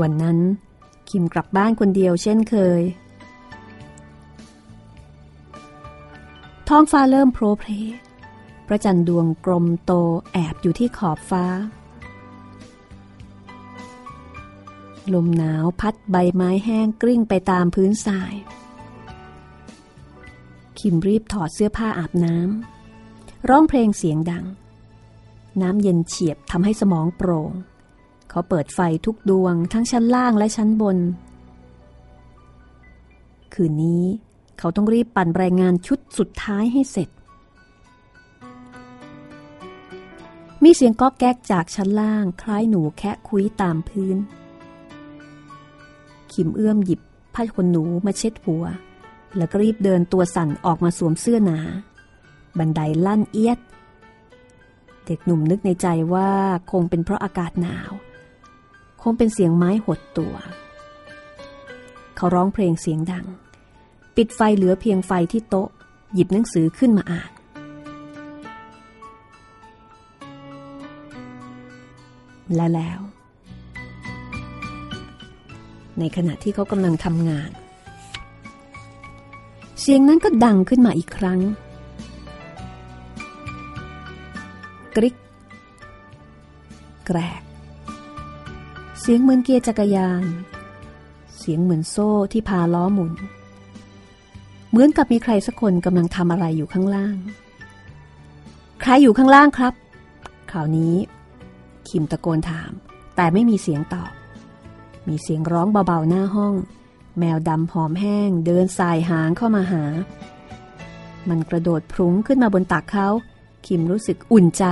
วันนั้นคิมกลับบ้านคนเดียวเช่นเคย ท้องฟ้าเริ่มโพรเพลพระจันทร์ดวงกลมโตแอบอยู่ที่ขอบฟ้า ลมหนาวพัดใบไม้แห้งกลิ้งไปตามพื้นทราย คิมรีบถอดเสื้อผ้าอาบน้ำร้องเพลงเสียงดัง น้ำเย็นเฉียบทำให้สมองโปร่ง เขาเปิดไฟทุกดวงทั้งชั้นล่างและชั้นบน คืนนี้เขาต้องรีบปั่นรายงานชุดสุดท้ายให้เสร็จ มีเสียงก๊อกแก๊กจากชั้นล่าง คล้ายหนูแคะคุยตามพื้น ขิมเอื้อมหยิบผ้าขนหนูมาเช็ดหัว แล้วก็รีบเดินตัวสั่นออกมาสวมเสื้อหนา บันไดลั่นเอียด เด็กหนุ่มนึกในใจว่าคงเป็นเพราะอากาศหนาว คงเป็นเสียงไม้หดตัว เขาร้องเพลงเสียงดัง ปิดไฟเหลือเพียงไฟที่โต๊ะ หยิบหนังสือขึ้นมาอ่านและแล้ว ในขณะที่เขากำลังทำงาน เสียงนั้นก็ดังขึ้นมาอีกครั้ง กริก แกรก เสียงเหมือนเกียร์จักรยาน เสียงเหมือนโซ่ที่พาล้อหมุน เหมือนกับมีใครสักคนกำลังทำอะไรอยู่ข้างล่าง ใครอยู่ข้างล่างครับ คราวนี้ คิมตะโกนถาม แต่ไม่มีเสียงตอบ มีเสียงร้องเบาๆหน้าห้อง แมวดำผอมแห้งเดินสายหางเข้ามาหา มันกระโดดพรุ้งขึ้นมาบนตักเขา คิมรู้สึกอุ่นใจ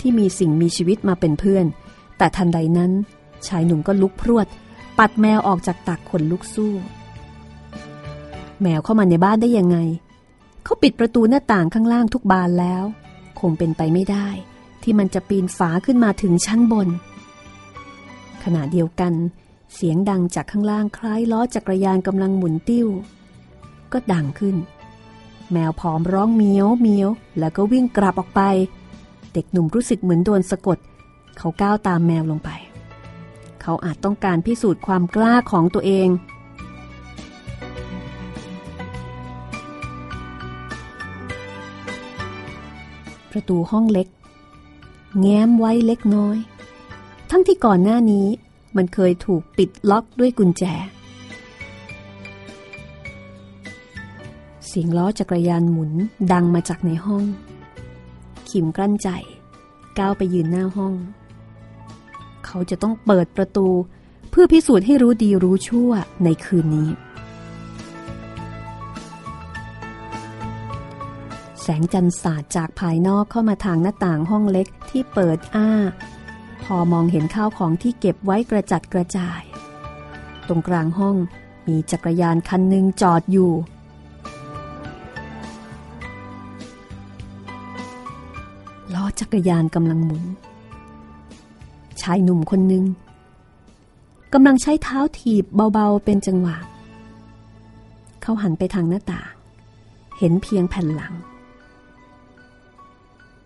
ที่มีสิ่งมีชีวิตมาเป็นเพื่อน แต่ทันใดนั้นชายหนุ่มก็ลุกพรวด ปัดแมวออกจากตักขนลุกสู้ แมวเข้ามาในบ้านได้ยังไง เขาปิดประตูหน้าต่างข้างล่างทุกบานแล้ว คงเป็นไปไม่ได้ ที่มันจะปีนฝาขึ้นมาถึงชั้นบน ขณะเดียวกัน เสียงดังจากข้างล่างคล้ายล้อจักรยานกำลังหมุนติ้ว ก็ดังขึ้น แมวผอมร้องเมียวเมียว แล้วก็วิ่งกลับออกไป เด็กหนุ่มรู้สึกเหมือนโดนสะกด เขาก้าวตามแมวลงไป เขาอาจต้องการพิสูจน์ความกล้าของตัวเองประตูห้องเล็ก แง้มไว้เล็กน้อย ทั้งที่ก่อนหน้านี้ มันเคยถูกปิดล็อกด้วยกุญแจ เสียงล้อจักรยานหมุนดังมาจากในห้อง ขิมกลั้นใจ ก้าวไปยืนหน้าห้อง เขาจะต้องเปิดประตูเพื่อพิสูจน์ให้รู้ดีรู้ชั่วในคืนนี้ แสงจันทร์สาดจากภายนอกเข้ามาทางหน้าต่างห้องเล็กที่เปิดอ้า อมองเห็นข้าวของที่เก็บไว้กระจัดกระจาย ตรงกลางห้องมีจักรยานคันหนึ่งจอดอยู่ ล้อจักรยานกำลังหมุน ชายหนุ่มคนหนึ่งกำลังใช้เท้าถีบเบาๆเป็นจังหวะ เขาหันไปทางหน้าต่าง เห็นเพียงแผ่นหลัง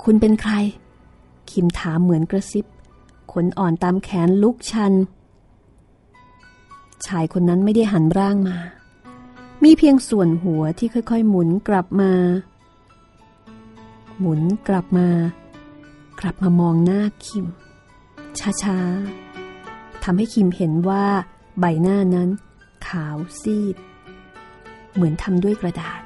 คุณเป็นใคร คิมถามเหมือนกระซิบ ขนอ่อนตามแขนลุกชัน ชายคนนั้นไม่ได้หันร่างมา มีเพียงส่วนหัวที่ค่อยๆ หมุนกลับมา หมุนกลับมา กลับมามองหน้าคิม ช้าๆทำให้คิมเห็นว่าใบหน้านั้น ขาวซีด เหมือนทำด้วยกระดาษ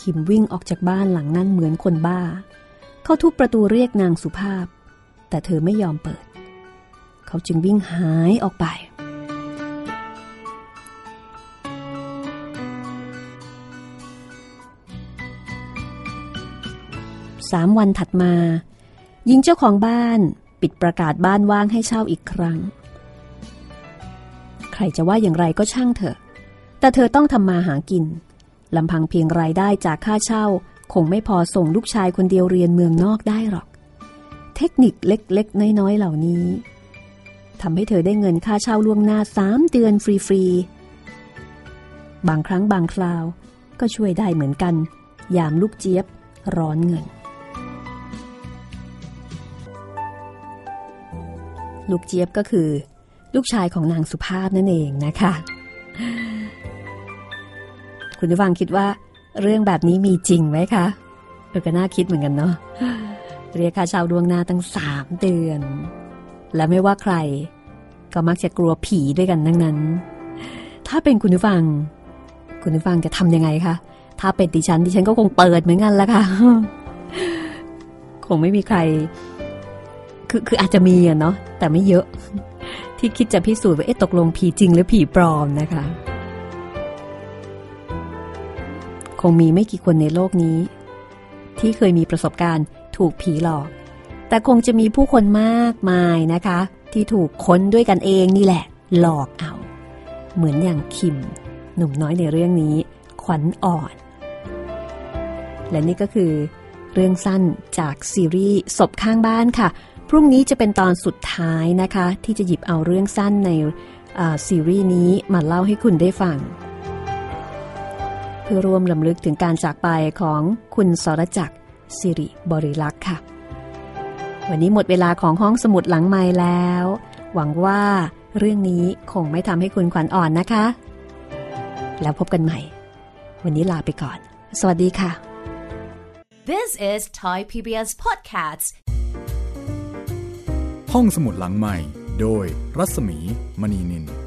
คิมวิ่งออกจากบ้านหลังนั้นเหมือนคนบ้า เขาทุบประตูเรียกนางสุภาพ แต่เธอไม่ยอมเปิด เขาจึงวิ่งหายออกไป สามวันถัดมา หญิงเจ้าของบ้านปิดประกาศบ้านว่างให้เช่าอีกครั้ง ใครจะว่าอย่างไรก็ช่างเถอะ แต่เธอต้องทำมาหากินลำพังเพียงรายได้จากค่าเช่า คงไม่พอส่งลูกชายคนเดียวเรียนเมืองนอกได้หรอก เทคนิคเล็กๆ น้อยๆ เหล่านี้ทำให้เธอได้เงินค่าเช่าล่วงหน้าสามเดือนฟรีๆ บางครั้งบางคราวก็ช่วยได้เหมือนกัน ยามลูกเจี๊ยบร้อนเงิน ลูกเจี๊ยบก็คือ ลูกชายของนางสุภาพนั่นเองนะคะ คุณผู้ฟังคิดว่า เรื่องแบบนี้มีจริงไหมคะเออก็น่าคิดเหมือนกันเนาะเรียกค่าเช่าดวงนาตั้งสามเดือน และไม่ว่าใคร ก็มักจะกลัวผีด้วยกันทั้งนั้น ถ้าเป็นคุณผู้ฟัง คุณผู้ฟังจะทำยังไงคะถ้าเป็นดิฉันดิฉันก็คงเปิดเหมือนกันละค่ะคงไม่มีใคร คือคืออาจจะมีอะเนาะแต่ไม่เยอะ ที่คิดจะพิสูจน์ว่าเอ๊ะตกลงผีจริงหรือผีปลอมนะคะ งมีไม่กี่คนในโลกนี้ที่ที่เคยมีประสบการณ์ถูกผีหลอก แต่คงจะมีผู้คนมากมายนะคะ ที่ถูกค้นด้วยกันเองนี่แหละ หลอกเอา เหมือนอย่างคิม หนุ่มน้อยในเรื่องนี้ ขวัญอ่อน และนี่ก็คือ เรื่องสั้นจากซีรีส์ศพข้างบ้านค่ะ พรุ่งนี้จะเป็นตอนสุดท้ายนะคะ ที่จะหยิบเอาเรื่องสั้นในซีรีส์นี้มาเล่าให้คุณได้ฟัง เพื่อรวมลำลึกถึงการจากไปของคุณสรจักรสิริบริลักษ์ค่ะ วันนี้หมดเวลาของห้องสมุดหลังไม้แล้ว หวังว่าเรื่องนี้คงไม่ทำให้คุณขวัญอ่อนนะคะ แล้วพบกันใหม่ วันนี้ลาไปก่อน สวัสดีค่ะ This is Thai PBS Podcasts. ห้องสมุดหลังใหม่ โดยรัศมีมณีนิน